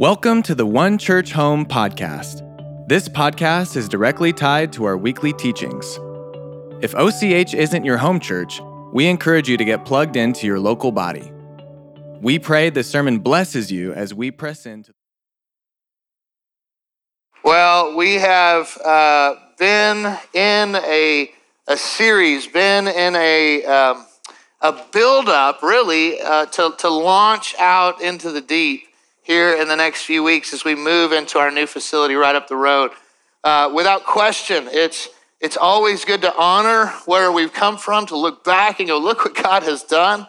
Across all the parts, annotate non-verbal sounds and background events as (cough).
Welcome to the One Church Home podcast. This podcast is directly tied to our weekly teachings. If OCH isn't your home church, we encourage you to get plugged into your local body. We pray the sermon blesses you as we press into. Well, we have uh, been in a, a series, been in a, um, a build up, really, uh, to, to launch out into the deep here in the next few weeks as we move into our new facility right up the road. Uh, without question, it's, it's always good to honor where we've come from, to look back and go, look what God has done,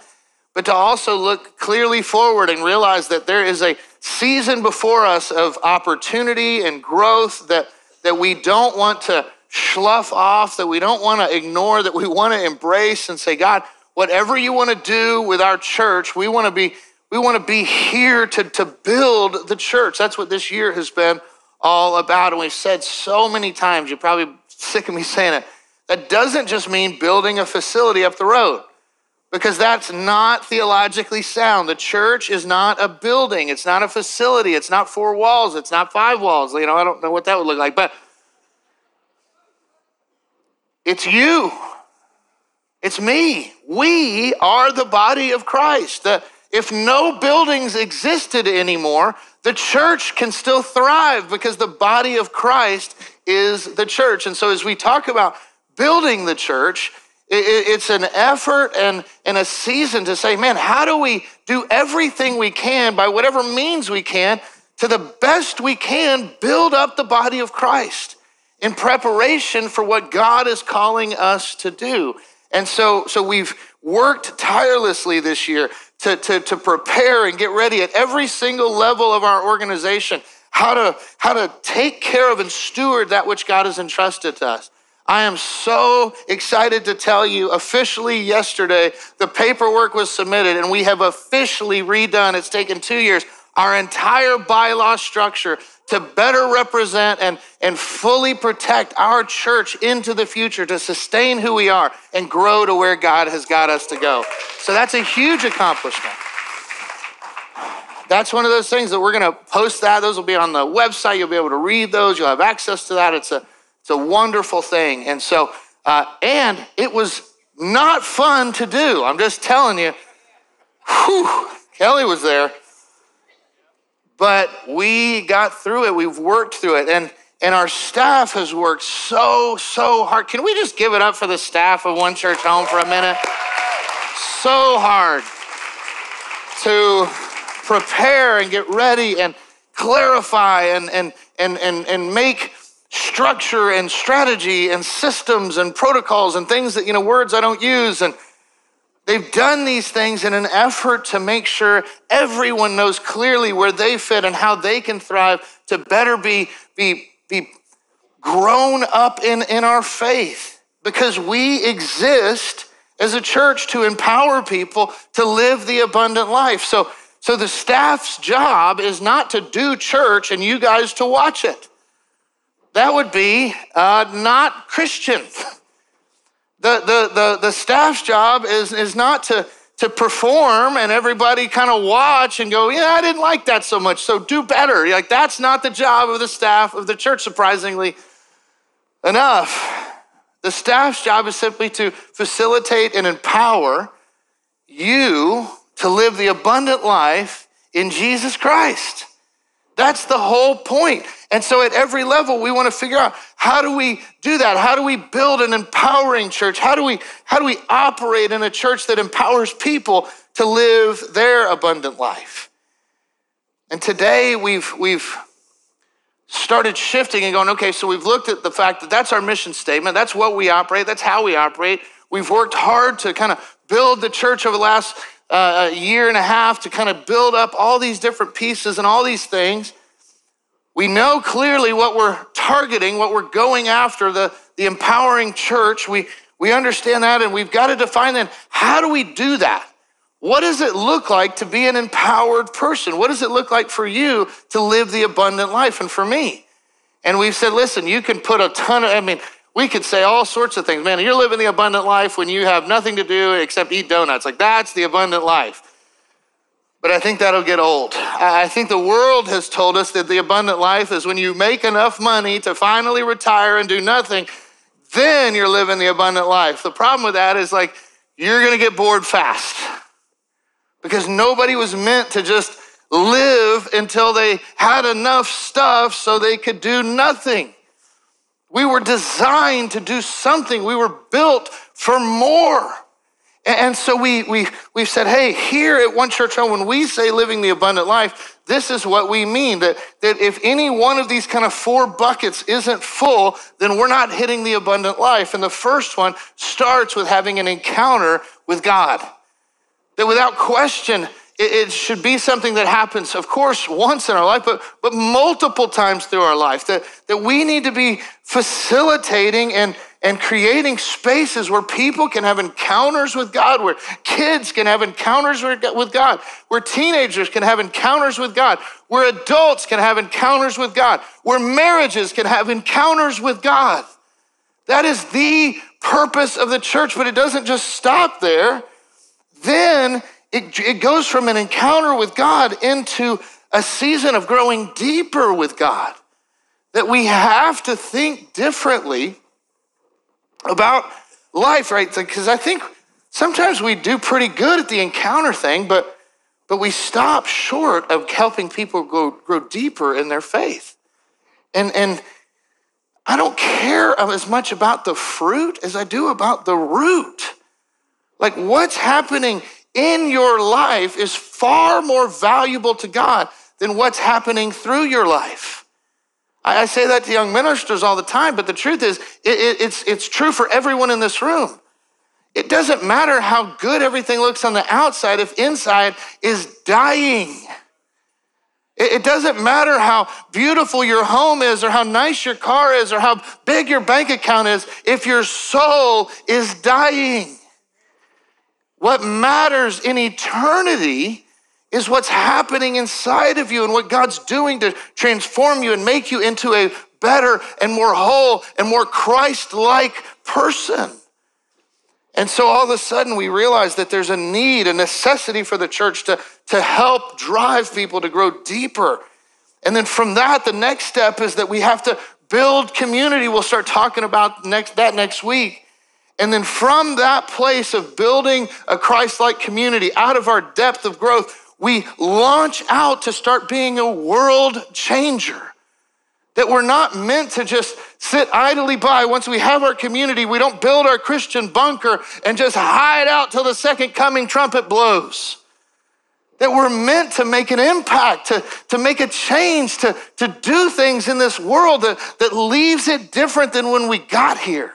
but to also look clearly forward and realize that there is a season before us of opportunity and growth that, that we don't want to slough off, that we don't want to ignore, that we want to embrace and say, God, whatever you want to do with our church, we want to be we want to be here to, to build the church. That's what this year has been all about. And we've said so many times, you're probably sick of me saying it. That doesn't just mean building a facility up the road, because that's not theologically sound. The church is not a building, it's not a facility, it's not four walls, it's not five walls. You know, I don't know what that would look like, but it's you. It's me. We are the body of Christ. The, if no buildings existed anymore, the church can still thrive because the body of Christ is the church. And so, as we talk about building the church, it's an effort and, a season to say, man, how do we do everything we can by whatever means we can to the best we can build up the body of Christ in preparation for what God is calling us to do? And so, so we've worked tirelessly this year to, to, to prepare and get ready at every single level of our organization how to, how to take care of and steward that which God has entrusted to us. I am so excited to tell you officially yesterday, the paperwork was submitted and we have officially redone, it's taken two years, our entire bylaw structure to better represent and, and fully protect our church into the future, to sustain who we are and grow to where God has got us to go. So that's a huge accomplishment. That's one of those things that we're going to post that. Those will be on the website. You'll be able to read those. You'll have access to that. It's a, it's a wonderful thing. And so, uh, and it was not fun to do. I'm just telling you. Whew, Kelly was there but we got through it. We've worked through it. And, and our staff has worked so, so hard. Can we just give it up for the staff of One Church Home for a minute? So hard to prepare and get ready and clarify and, and, and, and, and make structure and strategy and systems and protocols and things that, you know, words I don't use and They've done these things in an effort to make sure everyone knows clearly where they fit and how they can thrive to better be, be, be grown up in, in our faith. Because we exist as a church to empower people to live the abundant life. So, so the staff's job is not to do church and you guys to watch it. That would be uh, not Christian. (laughs) The, the, the, the staff's job is, is not to, to perform and everybody kind of watch and go, yeah, I didn't like that so much, so do better. Like, that's not the job of the staff of the church, surprisingly enough. The staff's job is simply to facilitate and empower you to live the abundant life in Jesus Christ. That's the whole point. And so at every level, we want to figure out how do we do that? How do we build an empowering church? How do we, how do we operate in a church that empowers people to live their abundant life? And today we've, we've started shifting and going, okay, so we've looked at the fact that that's our mission statement. That's what we operate. That's how we operate. We've worked hard to kind of build the church over the last uh, year and a half to kind of build up all these different pieces and all these things. We know clearly what we're targeting, what we're going after, the, the empowering church. We, we understand that, and we've got to define then how do we do that? What does it look like to be an empowered person? What does it look like for you to live the abundant life and for me? And we've said, listen, you can put a ton of, I mean, we could say all sorts of things. Man, you're living the abundant life when you have nothing to do except eat donuts. Like, that's the abundant life. But I think that'll get old. I think the world has told us that the abundant life is when you make enough money to finally retire and do nothing, then you're living the abundant life. The problem with that is like you're to get bored fast because nobody was meant to just live until they had enough stuff so they could do nothing. We were designed to do something. We were built for more. And so we, we, we've said, hey, here at One Church Home, when we say living the abundant life, this is what we mean that, that if any one of these kind of four buckets isn't full, then we're not hitting the abundant life. And the first one starts with having an encounter with God. That without question, it, should be something that happens, of course, once in our life, but, but multiple times through our life. That, that we need to be facilitating and, and creating spaces where people can have encounters with God, where kids can have encounters with God, where teenagers can have encounters with God, where adults can have encounters with God, where marriages can have encounters with God. That is the purpose of the church, but it doesn't just stop there. Then it, it goes from an encounter with God into a season of growing deeper with God. That we have to think differently about life, right? Because I think sometimes we do pretty good at the encounter thing, but but we stop short of helping people go, grow deeper in their faith. And and I don't care as much about the fruit as I do about the root. Like what's happening in your life is far more valuable to God than what's happening through your life. I say that to young ministers all the time, but the truth is, it, it, it's, it's true for everyone in this room. It doesn't matter how good everything looks on the outside if inside is dying. It, it doesn't matter how beautiful your home is or how nice your car is or how big your bank account is if your soul is dying. What matters in eternity is what's happening inside of you and what God's doing to transform you and make you into a better and more whole and more Christ like person. And so all of a sudden, we realize that there's a need, a necessity for the church to, to help drive people to grow deeper. And then from that, the next step is that we have to build community. We'll start talking about next, that next week. And then from that place of building a Christ like community, out of our depth of growth, we launch out to start being a world changer. That we're not meant to just sit idly by. Once we have our community, we don't build our Christian bunker and just hide out till the second coming trumpet blows. That we're meant to make an impact, to, to make a change, to, to do things in this world that, that leaves it different than when we got here.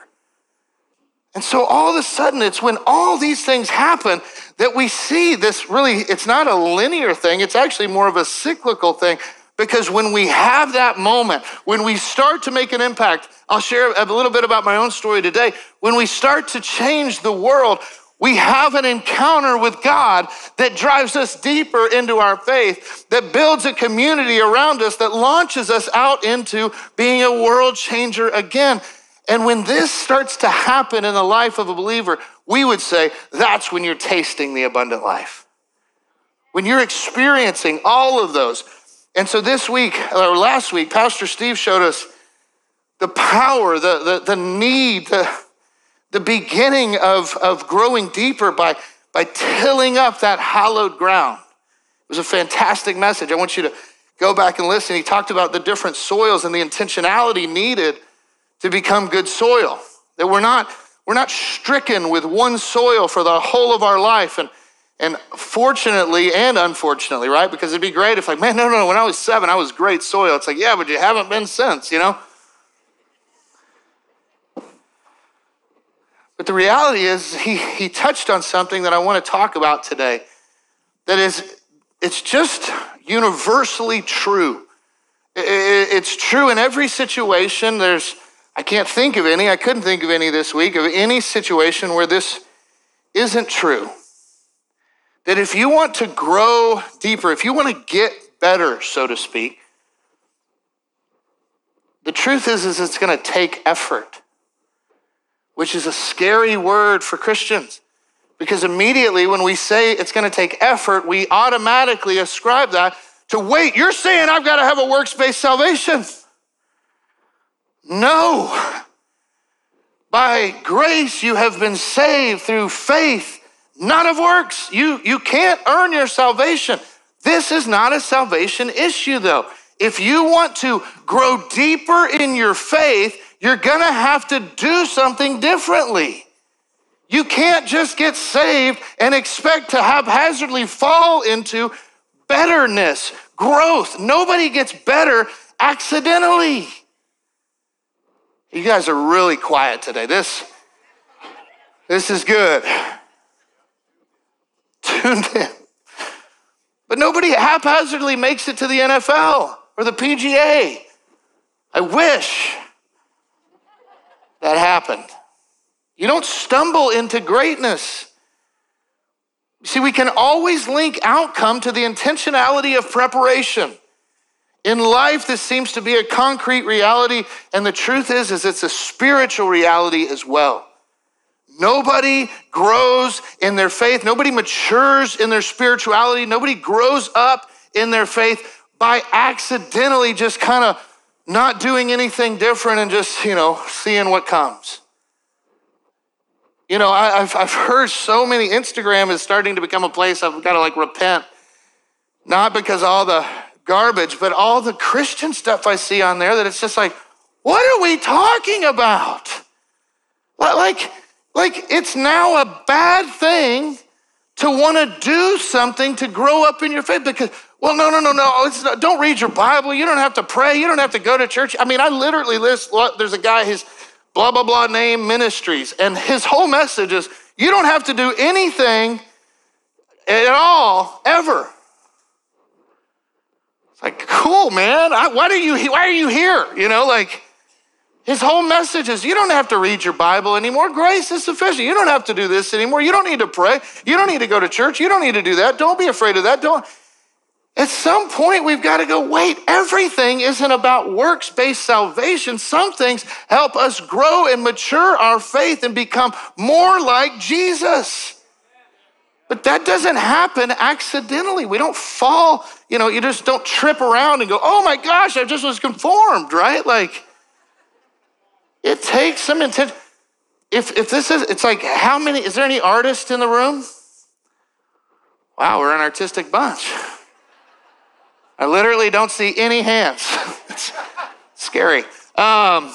And so all of a sudden, it's when all these things happen that we see this really, it's not a linear thing, it's actually more of a cyclical thing. Because when we have that moment, when we start to make an impact, I'll share a little bit about my own story today. When we start to change the world, we have an encounter with God that drives us deeper into our faith, that builds a community around us, that launches us out into being a world changer again. And when this starts to happen in the life of a believer, we would say that's when you're tasting the abundant life. When you're experiencing all of those. And so this week, or last week, Pastor Steve showed us the power, the, the, the need, the, the beginning of, of growing deeper by, by tilling up that hallowed ground. It was a fantastic message. I want you to go back and listen. He talked about the different soils and the intentionality needed to become good soil. That we're not, we're not stricken with one soil for the whole of our life. And, and fortunately and unfortunately, right? Because it'd be great if, like, man, no, no, no, when I was seven, I was great soil. It's like, yeah, but you haven't been since, you know? But the reality is, he, he touched on something that I want to talk about today that is, it's just universally true. It's true in every situation. There's, I can't think of any, I couldn't think of any this week, of any situation where this isn't true. That if you want to grow deeper, if you want to get better, so to speak, the truth is, is it's going to take effort, which is a scary word for Christians. Because immediately when we say it's going to take effort, we automatically ascribe that to wait, you're saying I've got to have a works based salvation. No. By grace, you have been saved through faith, not of works. You, you can't earn your salvation. This is not a salvation issue, though. If you want to grow deeper in your faith, you're going to have to do something differently. You can't just get saved and expect to haphazardly fall into betterness, growth. Nobody gets better accidentally. You guys are really quiet today. This, this is good. Tuned in. But nobody haphazardly makes it to the NFL or the PGA. I wish that happened. You don't stumble into greatness. See, we can always link outcome to the intentionality of preparation. In life, this seems to be a concrete reality, and the truth is, is it's a spiritual reality as well. Nobody grows in their faith. Nobody matures in their spirituality. Nobody grows up in their faith by accidentally just kind of not doing anything different and just, you know, seeing what comes. You know, I, have I've heard so many, Instagram is starting to become a place I've got to like repent. Not because all the garbage, but all the Christian stuff I see on there that it's just like, what are we talking about? Like, like it's now a bad thing to want to do something to grow up in your faith because, well, no, no, no, no. Oh, not, don't read your Bible. You don't have to pray. You don't have to go to church. I mean, I literally list, there's a guy, his blah, blah, blah name ministries. And his whole message is you don't have to do anything at all, ever. It's like, cool, man. I, why, are you, why are you here? You know, like, his whole message is you don't have to read your Bible anymore. Grace is sufficient. You don't have to do this anymore. You don't need to pray. You don't need to go to church. You don't need to do that. Don't be afraid of that. Don't. At some point, we've got to go, wait, everything isn't about works based salvation. Some things help us grow and mature our faith and become more like Jesus. But that doesn't happen accidentally. We don't fall, you know, you just don't trip around and go, oh my gosh, I just was conformed, right? Like, it takes some intent. If, if this is, it's like, how many, is there any artists in the room? Wow, we're an artistic bunch. I literally don't see any hands. (laughs) it's scary. Um,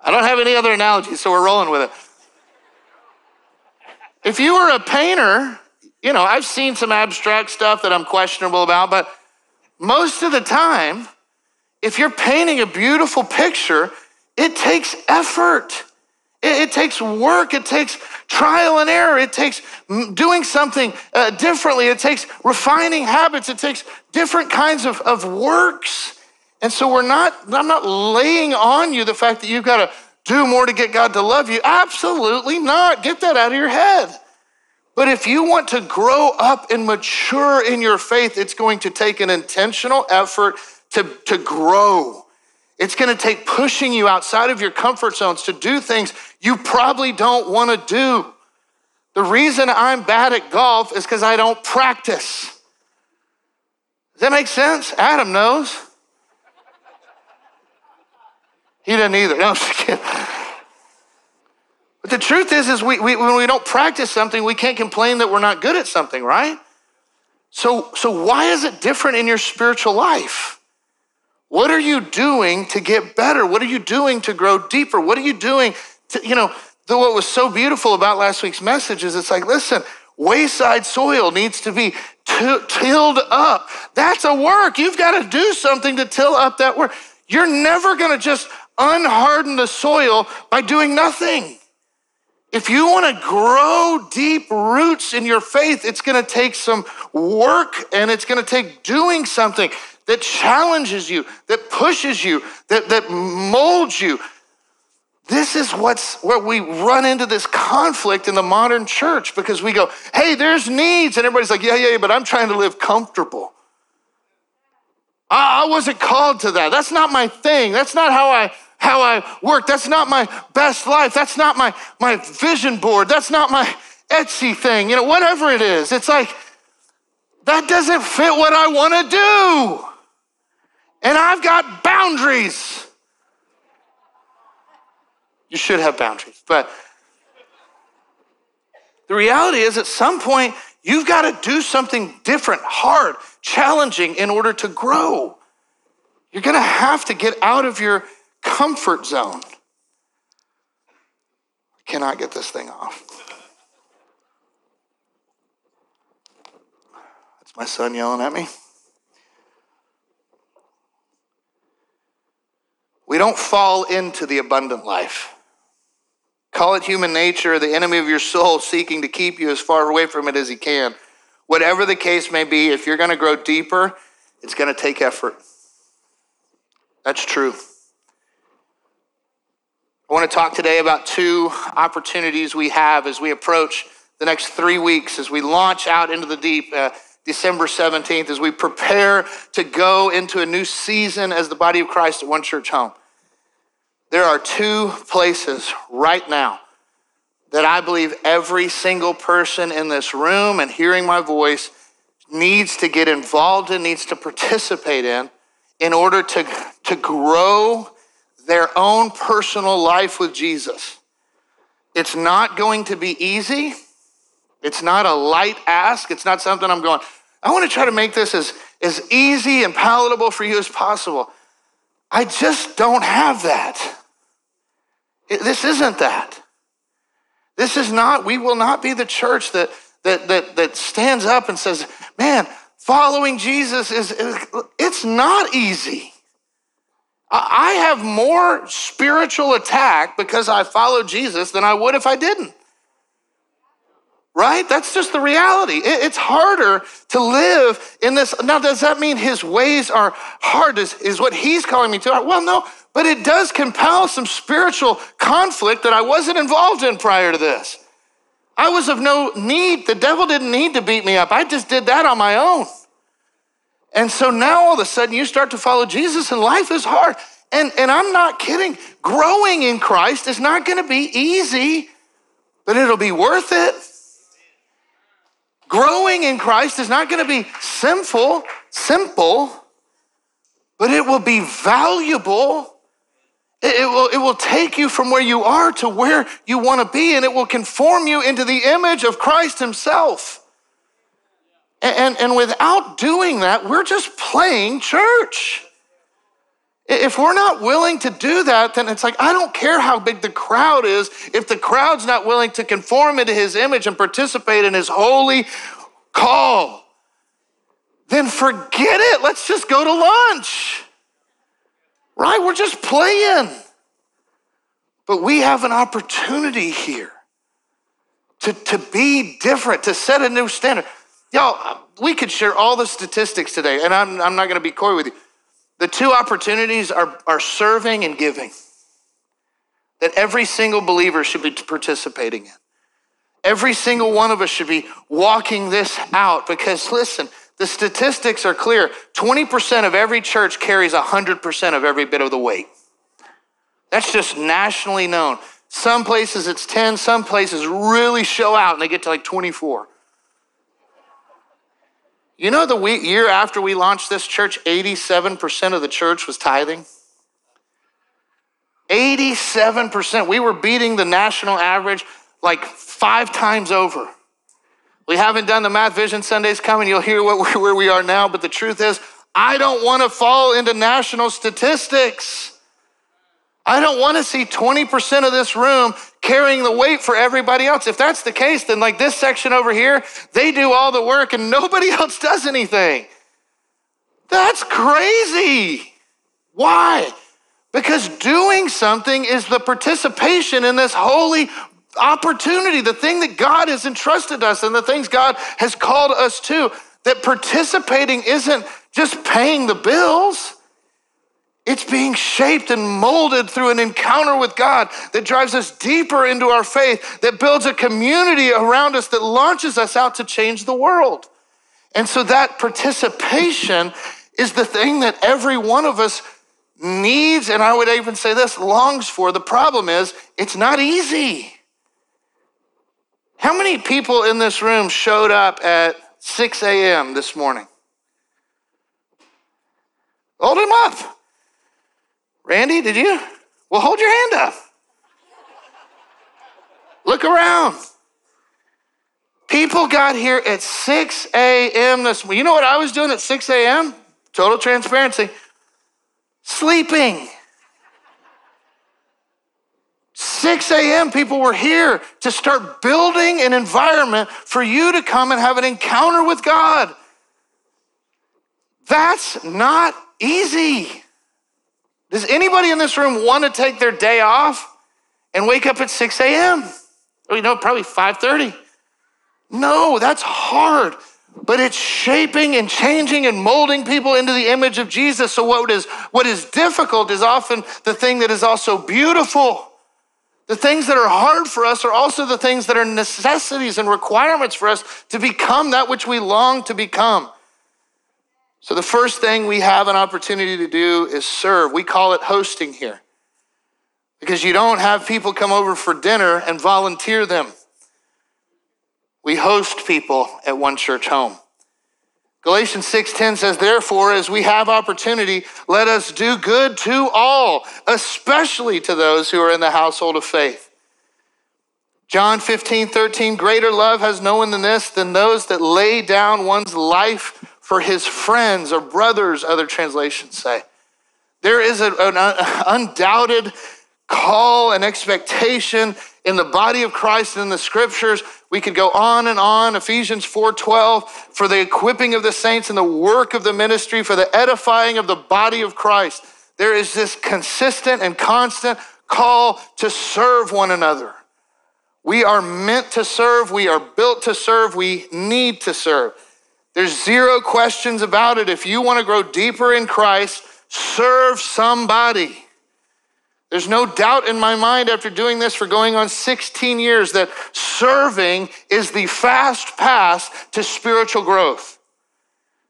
I don't have any other analogies, so we're rolling with it. If you were a painter, you know, I've seen some abstract stuff that I'm questionable about, but most of the time, if you're painting a beautiful picture, it takes effort. It, takes work. It takes trial and error. It takes doing something uh, differently. It takes refining habits. It takes different kinds of, of works. And so we're not, I'm not laying on you the fact that you've got to do more to get God to love you. Absolutely not. Get that out of your head. But if you want to grow up and mature in your faith, it's going to take an intentional effort to, to grow. It's going to take pushing you outside of your comfort zones to do things you probably don't want to do. The reason I'm bad at golf is because I don't practice. Does that make sense? Adam knows. He doesn't either. (laughs) No, I'm just kidding. But the truth is, is we, we, when we don't practice something, we can't complain that we're not good at something, right? So, so why is it different in your spiritual life? What are you doing to get better? What are you doing to grow deeper? What are you doing to, you know, the, what was so beautiful about last week's message is it's like, listen, wayside soil needs to be t- tilled up. That's a work. You've got to do something to till up that work. You're never going to just unharden the soil by doing nothing. If you want to grow deep roots in your faith, it's going to take some work and it's going to take doing something that challenges you, that pushes you, that, that molds you. This is what's where we run into this conflict in the modern church because we go, hey, there's needs. And everybody's like, yeah, yeah, yeah, but I'm trying to live comfortable. I, I wasn't called to that. That's not my thing. That's not how I how I work. That's not my best life. That's not my, my vision board. That's not my Etsy thing. You know, whatever it is. It's like, that doesn't fit what I want to do. And I've got boundaries. You should have boundaries. But the reality is, at some point, you've got to do something different, hard, challenging in order to grow. You're going to have to get out of your comfort zone. I cannot get this thing off. That's my son yelling at me. We don't fall into the abundant life. Call it human nature, the enemy of your soul seeking to keep you as far away from it as he can. Whatever the case may be, if you're going to grow deeper, it's going to take effort. That's true. I want to talk today about two opportunities we have as we approach the next three weeks, as we launch out into the deep, uh, December 17th, as we prepare to go into a new season as the body of Christ at One Church Home. There are two places right now that I believe every single person in this room and hearing my voice needs to get involved in, needs to participate in, in order to, to grow their own personal life with Jesus. It's not going to be easy. It's not a light ask. It's not something I'm going, I want to try to make this as, as easy and palatable for you as possible. I just don't have that. It, this isn't that. This is not, we will not be the church that, that, that, that stands up and says, man, following Jesus is, it's not easy. I have more spiritual attack because I follow Jesus than I would if I didn't. Right? That's just the reality. It's harder to live in this. Now, does that mean his ways are hard? Is, is what he's calling me to? Well, no, but it does compel some spiritual conflict that I wasn't involved in prior to this. I was of no need. The devil didn't need to beat me up. I just did that on my own. And so now all of a sudden you start to follow Jesus and life is hard. And, and I'm not kidding. Growing in Christ is not going to be easy, but it'll be worth it. Growing in Christ is not going to be simple, simple, but it will be valuable. It will, it will take you from where you are to where you want to be, and it will conform you into the image of Christ Himself. And, and without doing that, we're just playing church. If we're not willing to do that, then it's like, I don't care how big the crowd is. If the crowd's not willing to conform into his image and participate in his holy call, then forget it. Let's just go to lunch. Right? We're just playing. But we have an opportunity here to, to be different, to set a new standard. Y'all, we could share all the statistics today, and I'm, I'm not going to be coy with you. The two opportunities are, are serving and giving that every single believer should be participating in. Every single one of us should be walking this out because, listen, the statistics are clear 20% of every church carries 100% of every bit of the weight. That's just nationally known. Some places it's 10, some places really show out and they get to like 24. You know, the week, year after we launched this church, 87% of the church was tithing. 87%. We were beating the national average like five times over. We haven't done the Math Vision Sundays coming. You'll hear what, where we are now. But the truth is, I don't want to fall into national statistics. I don't want to see 20% of this room carrying the weight for everybody else. If that's the case, then like this section over here, they do all the work and nobody (laughs) else does anything. That's crazy. Why? Because doing something is the participation in this holy opportunity, the thing that God has entrusted us and the things God has called us to. That participating isn't just paying the bills. It's being shaped and molded through an encounter with God that drives us deeper into our faith, that builds a community around us that launches us out to change the world. And so that participation is the thing that every one of us needs, and I would even say this, longs for. The problem is, it's not easy. How many people in this room showed up at 6 a.m. this morning? Hold him up. Randy, did you? Well, hold your hand up. Look around. People got here at 6 a.m. this morning. You know what I was doing at 6 a.m.? Total transparency. Sleeping. 6 a.m., people were here to start building an environment for you to come and have an encounter with God. That's not easy. Does anybody in this room want to take their day off and wake up at 6 a.m.? Oh, you know, probably 5:30. No, that's hard. But it's shaping and changing and molding people into the image of Jesus. So what is what is difficult is often the thing that is also beautiful. The things that are hard for us are also the things that are necessities and requirements for us to become that which we long to become. So, the first thing we have an opportunity to do is serve. We call it hosting here because you don't have people come over for dinner and volunteer them. We host people at One Church Home. Galatians 6:10 says therefore as we have opportunity let us do good to all especially to those who are in the household of faith. John 15, 13, greater love has no one than this, than those that lay down one's life for his friends or brothers, other translations say. There is an undoubted call and expectation in the body of Christ and in the scriptures. We could go on and on. Ephesians 4:12 for the equipping of the saints and the work of the ministry for the edifying of the body of Christ. There is this consistent and constant call to serve one another. We are meant to serve, we are built to serve, we need to serve. There's zero questions about it. If you want to grow deeper in Christ, serve somebody. There's no doubt in my mind after doing this for going on 16 years that serving is the fast pass to spiritual growth.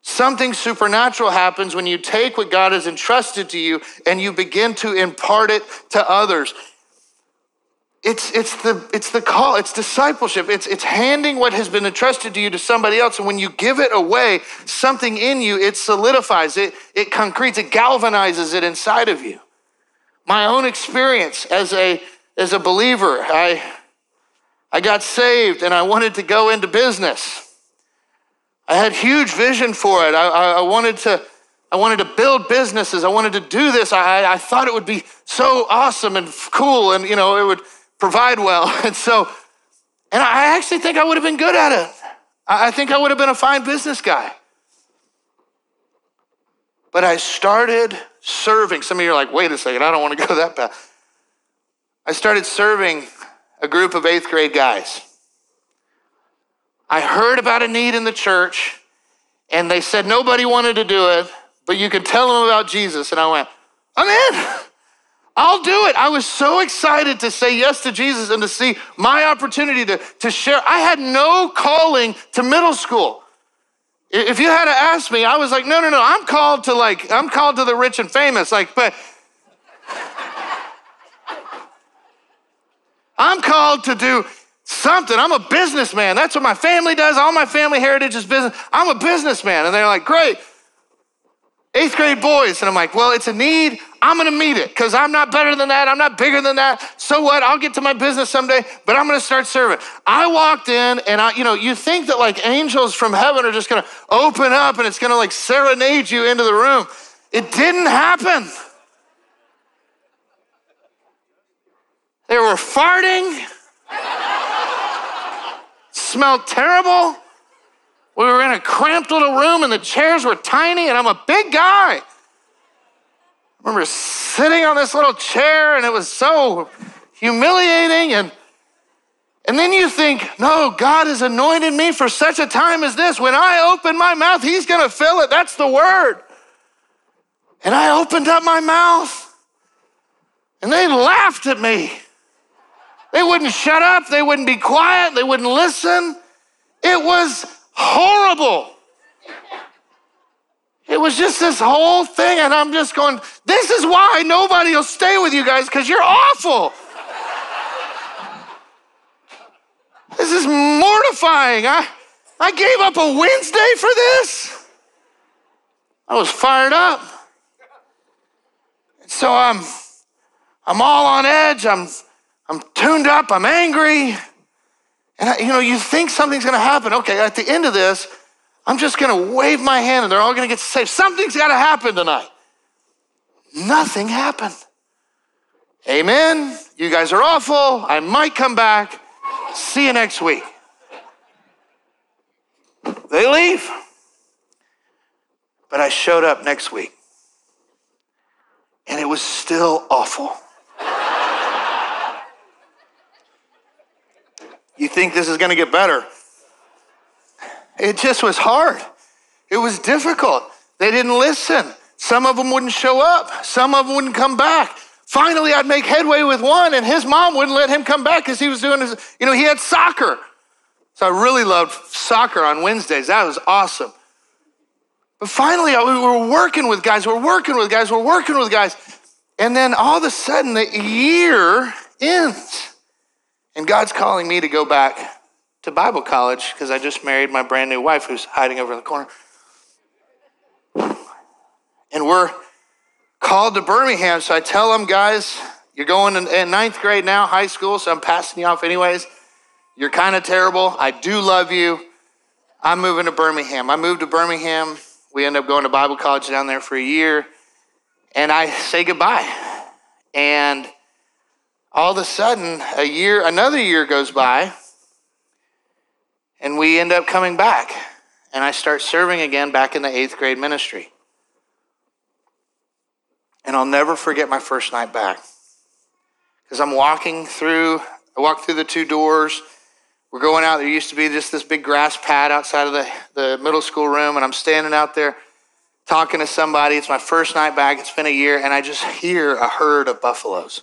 Something supernatural happens when you take what God has entrusted to you and you begin to impart it to others. It's, it's, the, it's the call, it's discipleship. It's, it's handing what has been entrusted to you to somebody else. And when you give it away, something in you, it solidifies it, it concretes, it galvanizes it inside of you. My own experience as a, as a believer, I, I got saved and I wanted to go into business. I had huge vision for it. I, I, I wanted to, I wanted to build businesses. I wanted to do this. I, I thought it would be so awesome and cool, and you know, it would provide well. (laughs) And so, and I actually think I would have been good at it. I think I would have been a fine business guy. But I started serving. Some of you are like, wait a second, I don't want to go that path. I started serving a group of eighth grade guys. I heard about a need in the church, and they said nobody wanted to do it, but you could tell them about Jesus. And I went, I'm in. I'll do it. I was so excited to say yes to Jesus and to see my opportunity to, to share. I had no calling to middle school. If you had to ask me, I was like, no, no, no, I'm called to like, I'm called to the rich and famous. Like, but I'm called to do something. I'm a businessman. That's what my family does. All my family heritage is business. I'm a businessman. And they're like, great eighth grade boys. And I'm like, well, it's a need. I'm to meet it because I'm not better than that. I'm not bigger than that. So what? I'll get to my business someday, but I'm to start serving. I walked in and I, you know, you think that like angels from heaven are just to open up and it's to like serenade you into the room. It didn't happen. They were farting, smelled terrible. We were in a cramped little room and the chairs were tiny, and I'm a big guy. Remember sitting on this little chair and it was so humiliating. And, and then you think, no, God has anointed me for such a time as this. When I open my mouth, He's going to fill it. That's the word. And I opened up my mouth and they laughed at me. They wouldn't shut up, they wouldn't be quiet, they wouldn't listen. It was horrible. It was just this whole thing. And I'm just going, this is why nobody will stay with you guys because you're awful. this is mortifying. I, I gave up a Wednesday for this. I was fired up. So I'm, I'm all on edge. I'm, I'm tuned up. I'm angry. And I, you know, you think something's going to happen. Okay, at the end of this, I'm just going to wave my hand and they're all going to get saved. Something's got to happen tonight. Nothing happened. Amen. You guys are awful. I might come back. See you next week. They leave. But I showed up next week and it was still awful. you think this is going to get better? It just was hard. It was difficult. They didn't listen. Some of them wouldn't show up, some of them wouldn't come back. Finally, I'd make headway with one, and his mom wouldn't let him come back because he was doing his, you know, he had soccer. So I really loved soccer on Wednesdays. That was awesome. But finally, we were working with guys, we're working with guys, we're working with guys. And then all of a sudden, the year ends. And God's calling me to go back to Bible college because I just married my brand new wife who's hiding over in the corner. And we're called to Birmingham. So I tell them, guys, you're going in, in ninth grade now, high school, so I'm passing you off anyways. You're kind of terrible. I do love you. I'm moving to Birmingham. I moved to Birmingham. We end up going to Bible college down there for a year. And I say goodbye. And all of a sudden, a year, another year goes by and we end up coming back. And I start serving again back in the eighth grade ministry. And I'll never forget my first night back. Because I'm walking through, I walk through the two doors. We're going out. There used to be just this big grass pad outside of the, the middle school room, and I'm standing out there talking to somebody. It's my first night back. It's been a year, and I just hear a herd of buffaloes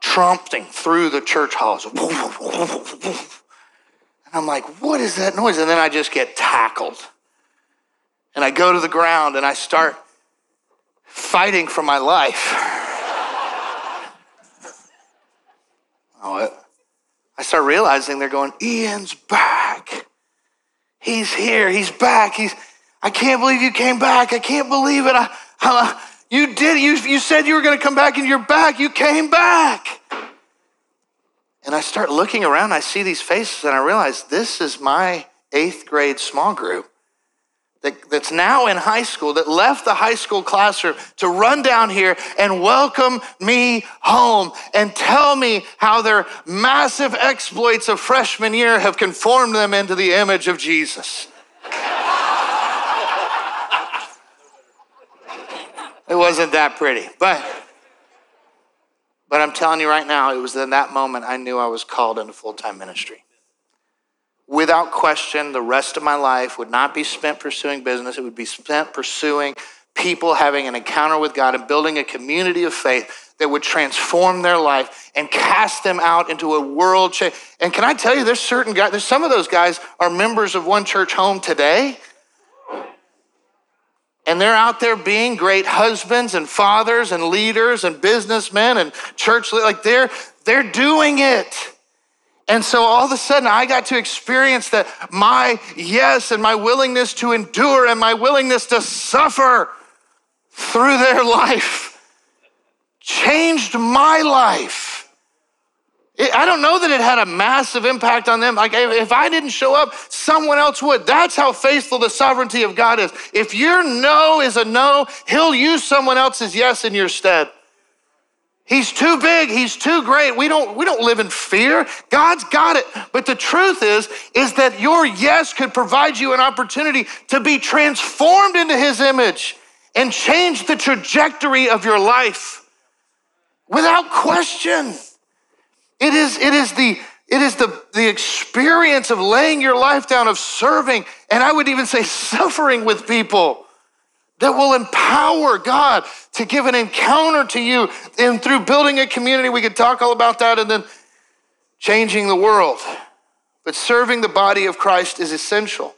trumpeting through the church halls. (laughs) And I'm like, what is that noise? And then I just get tackled. And I go to the ground and I start fighting for my life. (laughs) oh, I start realizing they're going, Ian's back. He's here. He's back. He's, I can't believe you came back. I can't believe it. I, I, you did. You, you said you were going to come back and you're back. You came back. And I start looking around, I see these faces, and I realize this is my eighth grade small group that, that's now in high school, that left the high school classroom to run down here and welcome me home and tell me how their massive exploits of freshman year have conformed them into the image of Jesus. it wasn't that pretty, but but I'm telling you right now, it was in that moment I knew I was called into full time ministry. Without question, the rest of my life would not be spent pursuing business, it would be spent pursuing people having an encounter with God and building a community of faith that would transform their life and cast them out into a world change. And can I tell you, there's certain guys, there's some of those guys are members of one church home today and they're out there being great husbands and fathers and leaders and businessmen and church like they're they're doing it. And so all of a sudden i got to experience that my yes and my willingness to endure and my willingness to suffer through their (laughs) life changed my life I don't know that it had a massive impact on them. Like if I didn't show up, someone else would. That's how faithful the sovereignty of God is. If your no is a no, he'll use someone else's yes in your stead. He's too big, he's too great. We don't we don't live in fear. God's got it. But the truth is is that your yes could provide you an opportunity to be transformed into his image and change the trajectory of your life without question. It is, it is the it is the, the experience of laying your life down, of serving, and I would even say suffering with people that will empower God to give an encounter to you. And through building a community, we could talk all about that and then changing the world. But serving the body of Christ is essential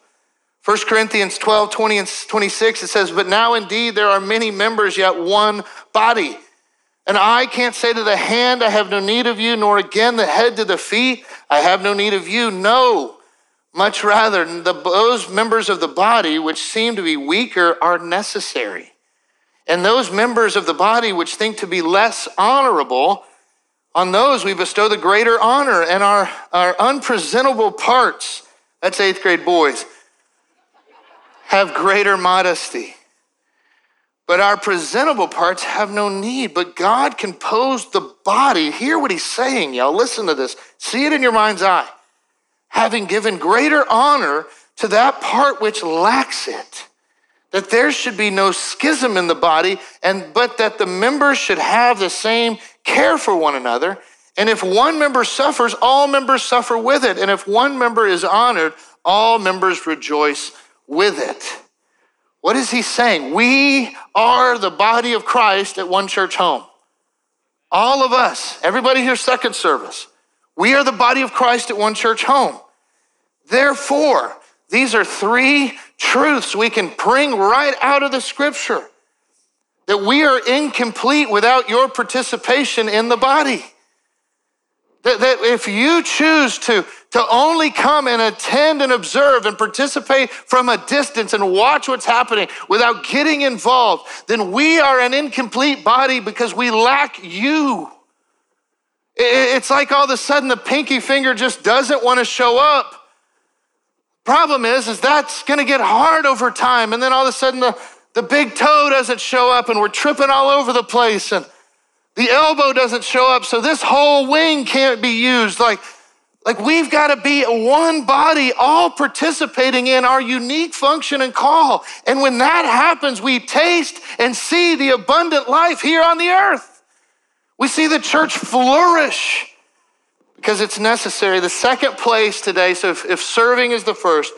1 Corinthians 12, 20 and 26, it says, But now indeed there are many members, yet one body. And eye can't say to the hand, I have no need of you, nor again the head to the feet, I have no need of you. No, much rather, the, those members of the body which seem to be weaker are necessary. And those members of the body which think to be less honorable, on those we bestow the greater honor, and our, our unpresentable parts, that's eighth grade boys, have greater modesty. But our presentable parts have no need. But God composed the body. Hear what he's saying, y'all. Listen to this. See it in your mind's eye. Having given greater honor to that part which lacks it, that there should be no schism in the body, and but that the members should have the same care for one another. And if one member suffers, all members suffer with it. And if one member is honored, all members rejoice with it. What is he saying? We are the body of Christ at One Church Home. All of us, everybody here, second service, we are the body of Christ at One Church Home. Therefore, these are three truths we can bring right out of the scripture that we are incomplete without your participation in the body. That, that if you choose to, to only come and attend and observe and participate from a distance and watch what's happening without getting involved, then we are an incomplete body because we lack you. It's like all of a sudden the pinky finger just doesn't want to show up. Problem is, is that's going to get hard over time. And then all of a sudden the, the big toe doesn't show up and we're tripping all over the place. And the elbow doesn't show up, so this whole wing can't be used. Like, like we've got to be one body, all participating in our unique function and call. And when that happens, we taste and see the abundant life here on the earth. We see the church flourish because it's necessary. The second place today, so if, if serving is the first,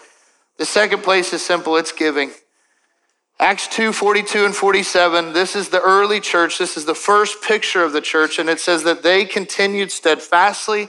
the second place is simple it's giving. Acts 2 42 and 47, this is the early church. This is the first picture of the church. And it says that they continued steadfastly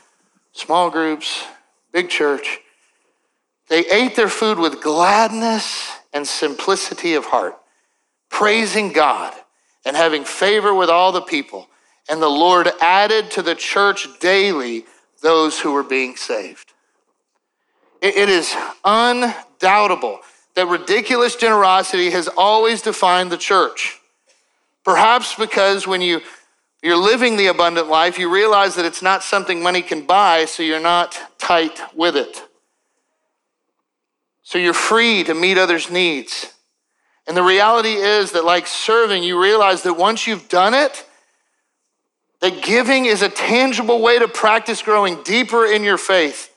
small groups, big church, they ate their food with gladness and simplicity of heart, praising God and having favor with all the people. And the Lord added to the church daily those who were being saved. It is undoubtable that ridiculous generosity has always defined the church. Perhaps because when you, you're living the abundant life, you realize that it's not something money can buy, so you're not tight with it. So you're free to meet others' needs. And the reality is that, like serving, you realize that once you've done it, that giving is a tangible way to practice growing deeper in your faith.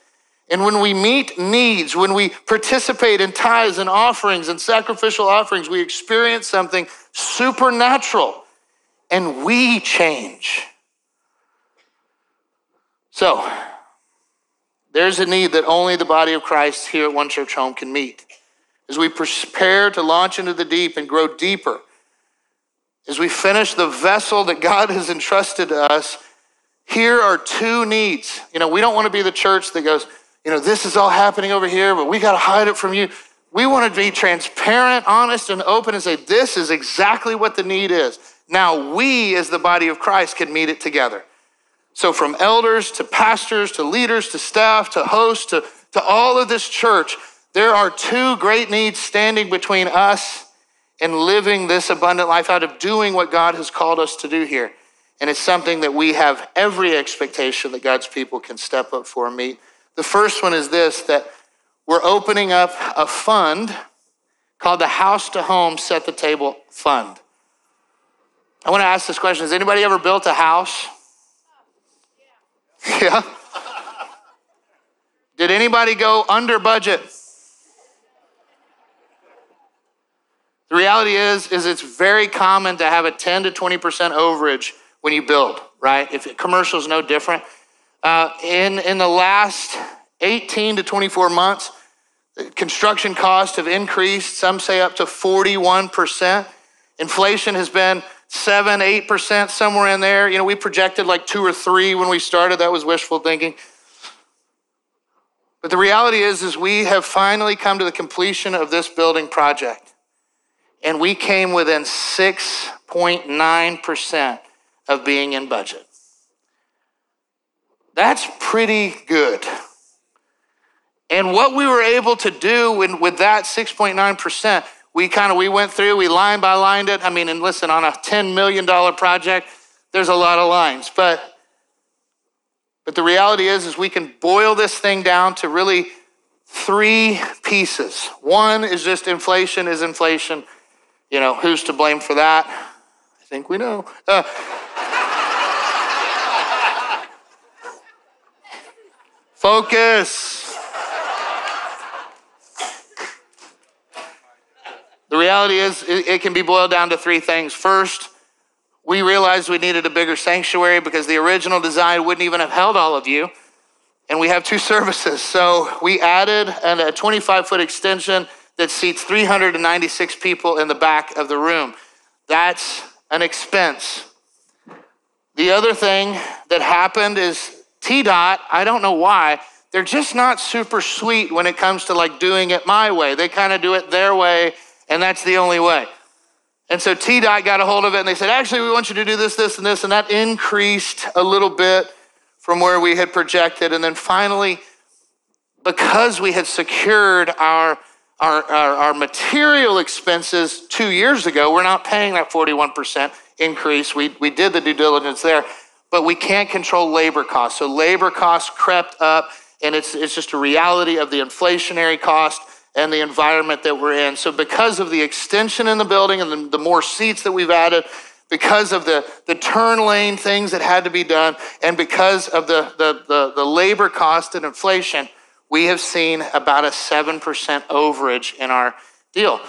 And when we meet needs, when we participate in tithes and offerings and sacrificial offerings, we experience something supernatural and we change. So, there's a need that only the body of Christ here at One Church Home can meet. As we prepare to launch into the deep and grow deeper, as we finish the vessel that God has entrusted to us, here are two needs. You know, we don't want to be the church that goes, you know, this is all happening over here, but we got to hide it from you. We want to be transparent, honest, and open and say, this is exactly what the need is. Now, we as the body of Christ can meet it together. So, from elders to pastors to leaders to staff to hosts to, to all of this church, there are two great needs standing between us and living this abundant life out of doing what God has called us to do here. And it's something that we have every expectation that God's people can step up for and meet. The first one is this that we're opening up a fund called the House to Home Set the Table Fund. I want to ask this question Has anybody ever built a house? (laughs) Yeah. Did anybody go under budget? The reality is, is it's very common to have a 10 to 20% overage when you build, right? If commercial is no different. Uh, in, in the last 18 to 24 months, construction costs have increased, some say up to 41%. Inflation has been 7 8%, somewhere in there. You know, we projected like two or three when we started. That was wishful thinking. But the reality is, is we have finally come to the completion of this building project. And we came within 6.9% of being in budget. That's pretty good. And what we were able to do with that 6.9%, we kind of we went through, we line by lined it. I mean, and listen, on a $10 million project, there's a lot of lines. But but the reality is, is we can boil this thing down to really three pieces. One is just inflation is inflation. You know, who's to blame for that? I think we know. Uh, (laughs) focus. The reality is, it can be boiled down to three things. First, we realized we needed a bigger sanctuary because the original design wouldn't even have held all of you. And we have two (laughs) services. So we added a 25 foot extension that seats 396 people in the back of the room. That's an expense. The other thing that happened is TDOT, I don't know why, they're just not super sweet when it comes to like doing it my way. They kind of do it their way and that's the only way. And so TDOT got a hold of it and they said, actually, we want you to do this, this, and this. And that increased a little bit from where we had projected. And then finally, because we had secured our, our, our, our material expenses two years ago, we're not paying that 41% increase. We, we did the due diligence there, but we can't control labor costs. So labor costs crept up, and it's, it's just a reality of the inflationary cost and the environment that we're in. So, because of the extension in the building and the, the, more seats that we've added, because of the, the turn lane things that had to be done, and because of the, the, the, the labor cost and inflation, we have seen about a 7% overage in our deal.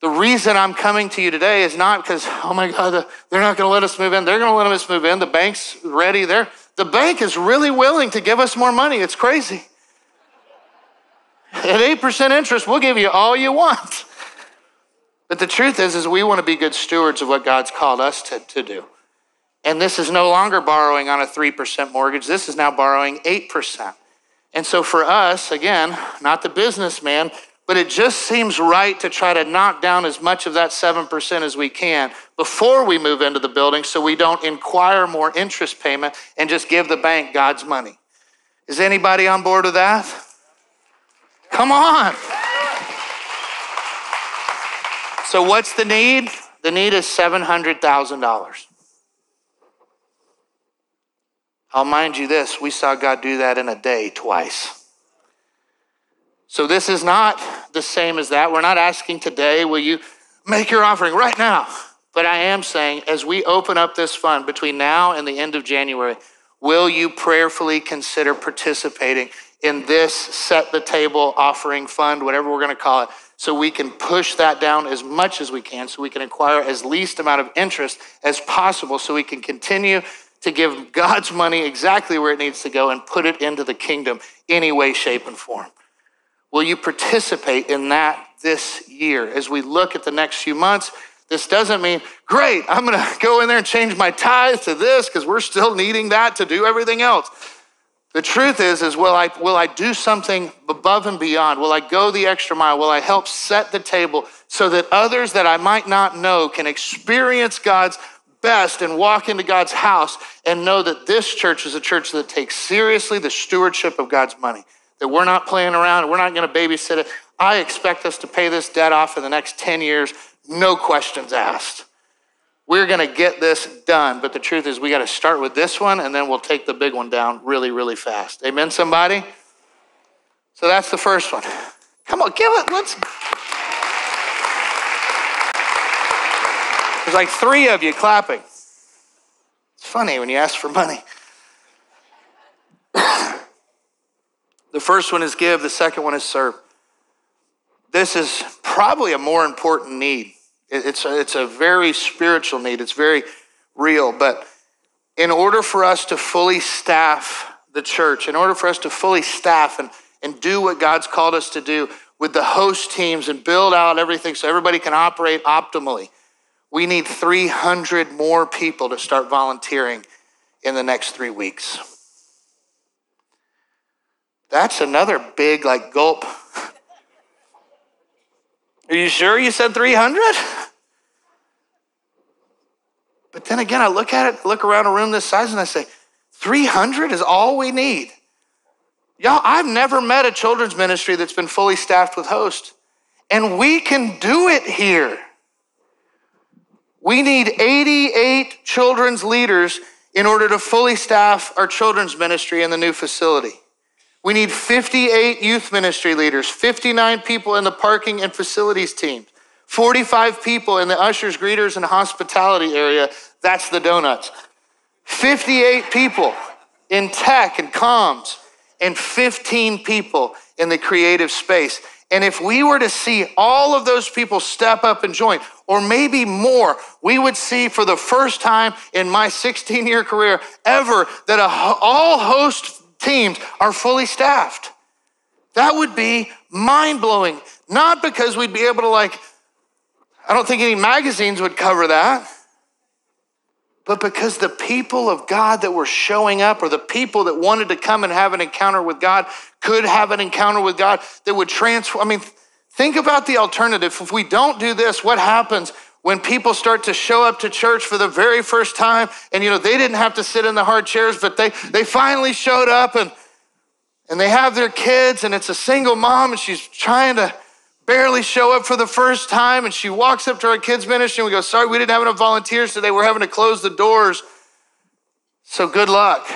The reason I'm coming to you today is not because, oh my God, they're not going to let us move in. They're going to let us move in. The bank's ready. They're, the bank is really willing to give us more money. It's crazy. At 8% interest, we'll give you all you want. But the truth is, is we want to be good stewards of what God's called us to, to do. And this is no longer borrowing on a 3% mortgage. This is now borrowing 8%. And so for us, again, not the businessman, but it just seems right to try to knock down as much of that 7% as we can before we move into the building so we don't inquire more interest payment and just give the bank God's money. Is anybody on board with that? Come on. So, what's the need? The need is $700,000. I'll mind you this we saw God do that in a day twice. So, this is not the same as that. We're not asking today, will you make your offering right now? But I am saying, as we open up this fund between now and the end of January, will you prayerfully consider participating in this set the table offering fund, whatever we're going to call it, so we can push that down as much as we can, so we can acquire as least amount of interest as possible, so we can continue to give God's money exactly where it needs to go and put it into the kingdom any way, shape, and form. Will you participate in that this year as we look at the next few months? This doesn't mean, great, I'm gonna (laughs) go in there and change my tithe to this because we're still needing that to do everything else. The truth is, is will I, will I do something above and beyond? Will I go the extra mile? Will I help set the table so that others that I might not know can experience God's best and walk into God's house and know that this church is a church that takes seriously the stewardship of God's money? That we're not playing around, we're not gonna babysit it. I expect us to pay this debt off in the next 10 years, no questions asked. We're going to get this done. But the truth is, we got to start with this one and then we'll take the big one down really, really fast. Amen, somebody? So that's the first one. Come on, give it. Let's. There's like three of you clapping. It's funny when you ask for money. (coughs) the first one is give, the second one is serve. This is probably a more important need It's a, it's a very spiritual need, it's very real. But in order for us to fully staff the church, in order for us to fully staff and, and do what God's called us to do with the host teams and build out everything so everybody can operate optimally, we need 300 more people to start volunteering in the next three weeks. That's another big, like, gulp. Are you sure you said 300? But then again, I look at it, look around a room this size, and I say, 300 is all we need. Y'all, I've never met a children's ministry that's been fully staffed with hosts, and we can do it here. We need 88 children's leaders in order to fully staff our children's ministry in the new facility. We need 58 youth ministry leaders, 59 people in the parking and facilities team, 45 people in the ushers, greeters, and hospitality area. That's the donuts. 58 people in tech and comms, and 15 people in the creative space. And if we were to see all of those people step up and join, or maybe more, we would see for the first time in my 16 year career ever that a, all host teams are fully staffed. That would be mind blowing. Not because we'd be able to, like, I don't think any magazines would cover that, but because the people of God that were showing up or the people that wanted to come and have an encounter with God could have an encounter with God that would transform. I mean, think about the alternative. If we don't do this, what happens when people start to show up to church for the very first time and you know they didn't have to sit in the hard chairs but they they finally showed up and and they have their kids and it's a single mom and she's trying to barely show up for the first time and she walks up to our kids ministry and we go sorry we didn't have enough volunteers today. We're having to close the doors. So good luck.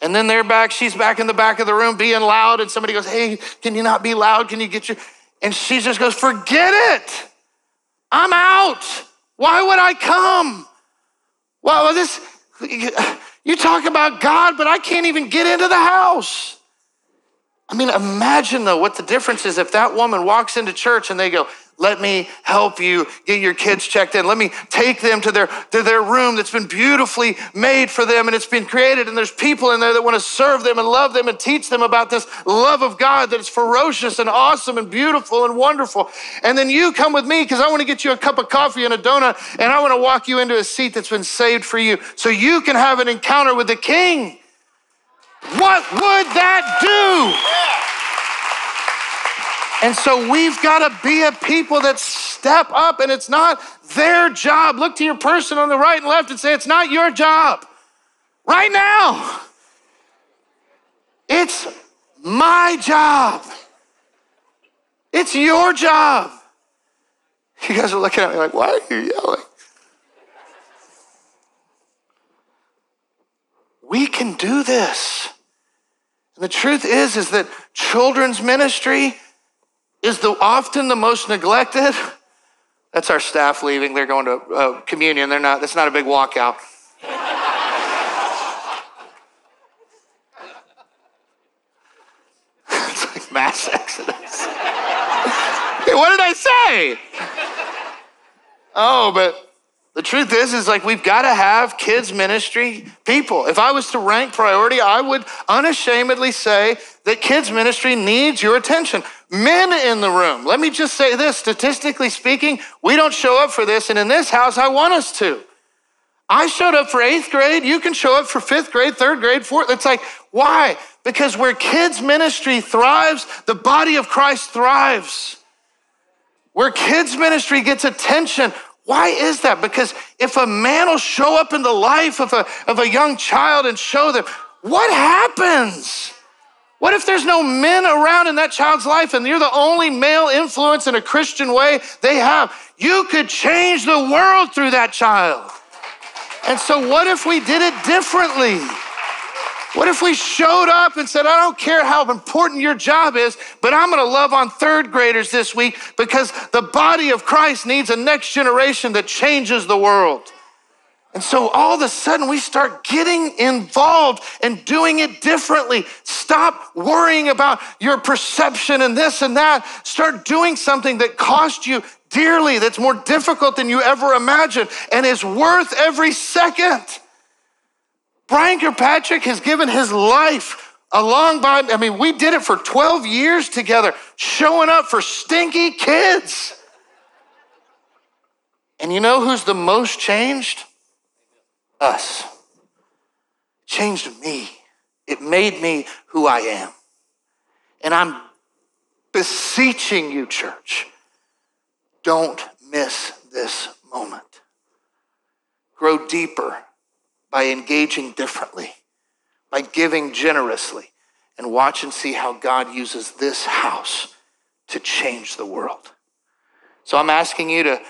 And then they're back she's back in the back of the room being loud and somebody goes hey can you not be loud? Can you get your and she just goes forget it I'm out. Why would I come? Well, this, you talk about God, but I can't even get into the house. I mean, imagine though what the difference is if that woman walks into church and they go, let me help you get your kids checked in. Let me take them to their, to their room that's been beautifully made for them and it's been created. And there's people in there that want to serve them and love them and teach them about this love of God that is ferocious and awesome and beautiful and wonderful. And then you come with me because I want to get you a cup of coffee and a donut and I want to walk you into a seat that's been saved for you so you can have an encounter with the King. What would that do? And so we've got to be a people that step up, and it's not their job. Look to your person on the right and left and say, It's not your job. Right now, it's my job. It's your job. You guys are looking at me like, Why are you yelling? We can do this. And the truth is, is that children's ministry is the, often the most neglected. That's our staff leaving. They're going to uh, communion. They're not, that's not a big walkout. (laughs) it's like mass exodus. hey, what did I say? Oh, but the truth is, is like we've got to have kids ministry people. If I was to rank priority, I would unashamedly say that kids ministry needs your attention. Men in the room, let me just say this statistically speaking, we don't show up for this, and in this house, I want us to. I showed up for eighth grade. You can show up for fifth grade, third grade, fourth. It's like, why? Because where kids ministry thrives, the body of Christ thrives. Where kids ministry gets attention, why is that? Because if a man will show up in the life of a, of a young child and show them, what happens? What if there's no men around in that child's life and you're the only male influence in a Christian way they have? You could change the world through that child. And so, what if we did it differently? What if we showed up and said, I don't care how important your job is, but I'm going to love on third graders this week because the body of Christ needs a next generation that changes the world. And so all of a sudden we start getting involved and doing it differently. Stop worrying about your perception and this and that. Start doing something that cost you dearly, that's more difficult than you ever imagined and is worth every second. Brian Kirkpatrick has given his life along by, I mean, we did it for 12 years together, showing up for stinky kids. And you know who's the most changed? us. changed me. It made me who I am. And I'm beseeching you, church, don't miss this moment. Grow deeper by engaging differently, by giving generously, and watch and see how God uses this house to change the world. So I'm asking you to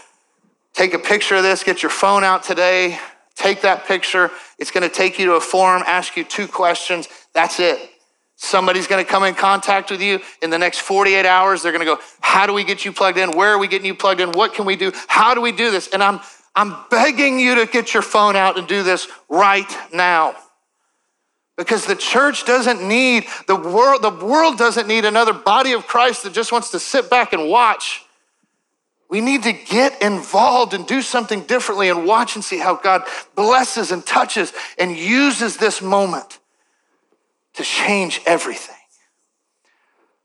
take a picture of this, get your phone out today, Take that picture. It's going to take you to a form, ask you two questions. That's it. Somebody's going to come in contact with you in the next 48 hours. They're going to go, How do we get you plugged in? Where are we getting you plugged in? What can we do? How do we do this? And I'm, I'm begging you to get your phone out and do this right now. Because the church doesn't need, the world, the world doesn't need another body of Christ that just wants to sit back and watch. We need to get involved and do something differently and watch and see how God blesses and touches and uses this moment to change everything.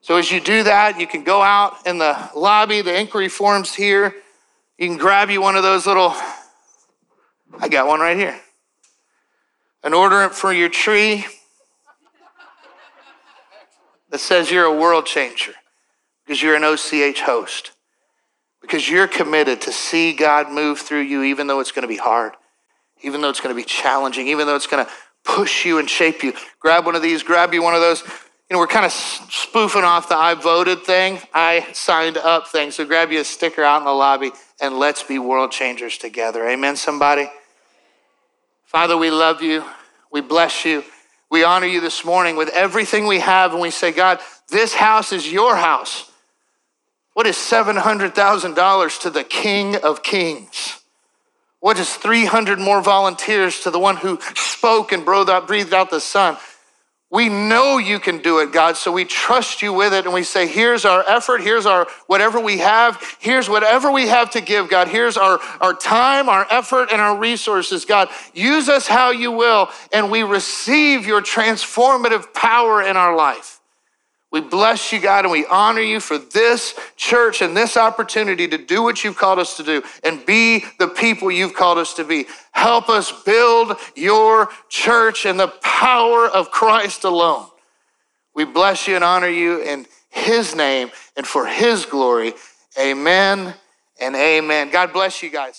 So, as you do that, you can go out in the lobby, the inquiry forms here. You can grab you one of those little, I got one right here. An order for your tree that says you're a world changer because you're an OCH host because you're committed to see God move through you, even though it's going to be hard, even though it's going to be challenging, even though it's going to push you and shape you. Grab one of these, grab you one of those. You know, we're kind of spoofing off the I voted thing, I signed up thing. So grab you a sticker out in the lobby and let's be world changers together. Amen, somebody? Father, we love you. We bless you. We honor you this morning with everything we have. And we say, God, this house is your house. What is $700,000 to the King of Kings? What is 300 more volunteers to the one who spoke and breathed out the Son? We know you can do it, God, so we trust you with it and we say, here's our effort, here's our whatever we have, here's whatever we have to give, God. Here's our, our time, our effort, and our resources, God. Use us how you will, and we receive your transformative power in our life. We bless you, God, and we honor you for this church and this opportunity to do what you've called us to do and be the people you've called us to be. Help us build your church in the power of Christ alone. We bless you and honor you in his name and for his glory. Amen and amen. God bless you guys.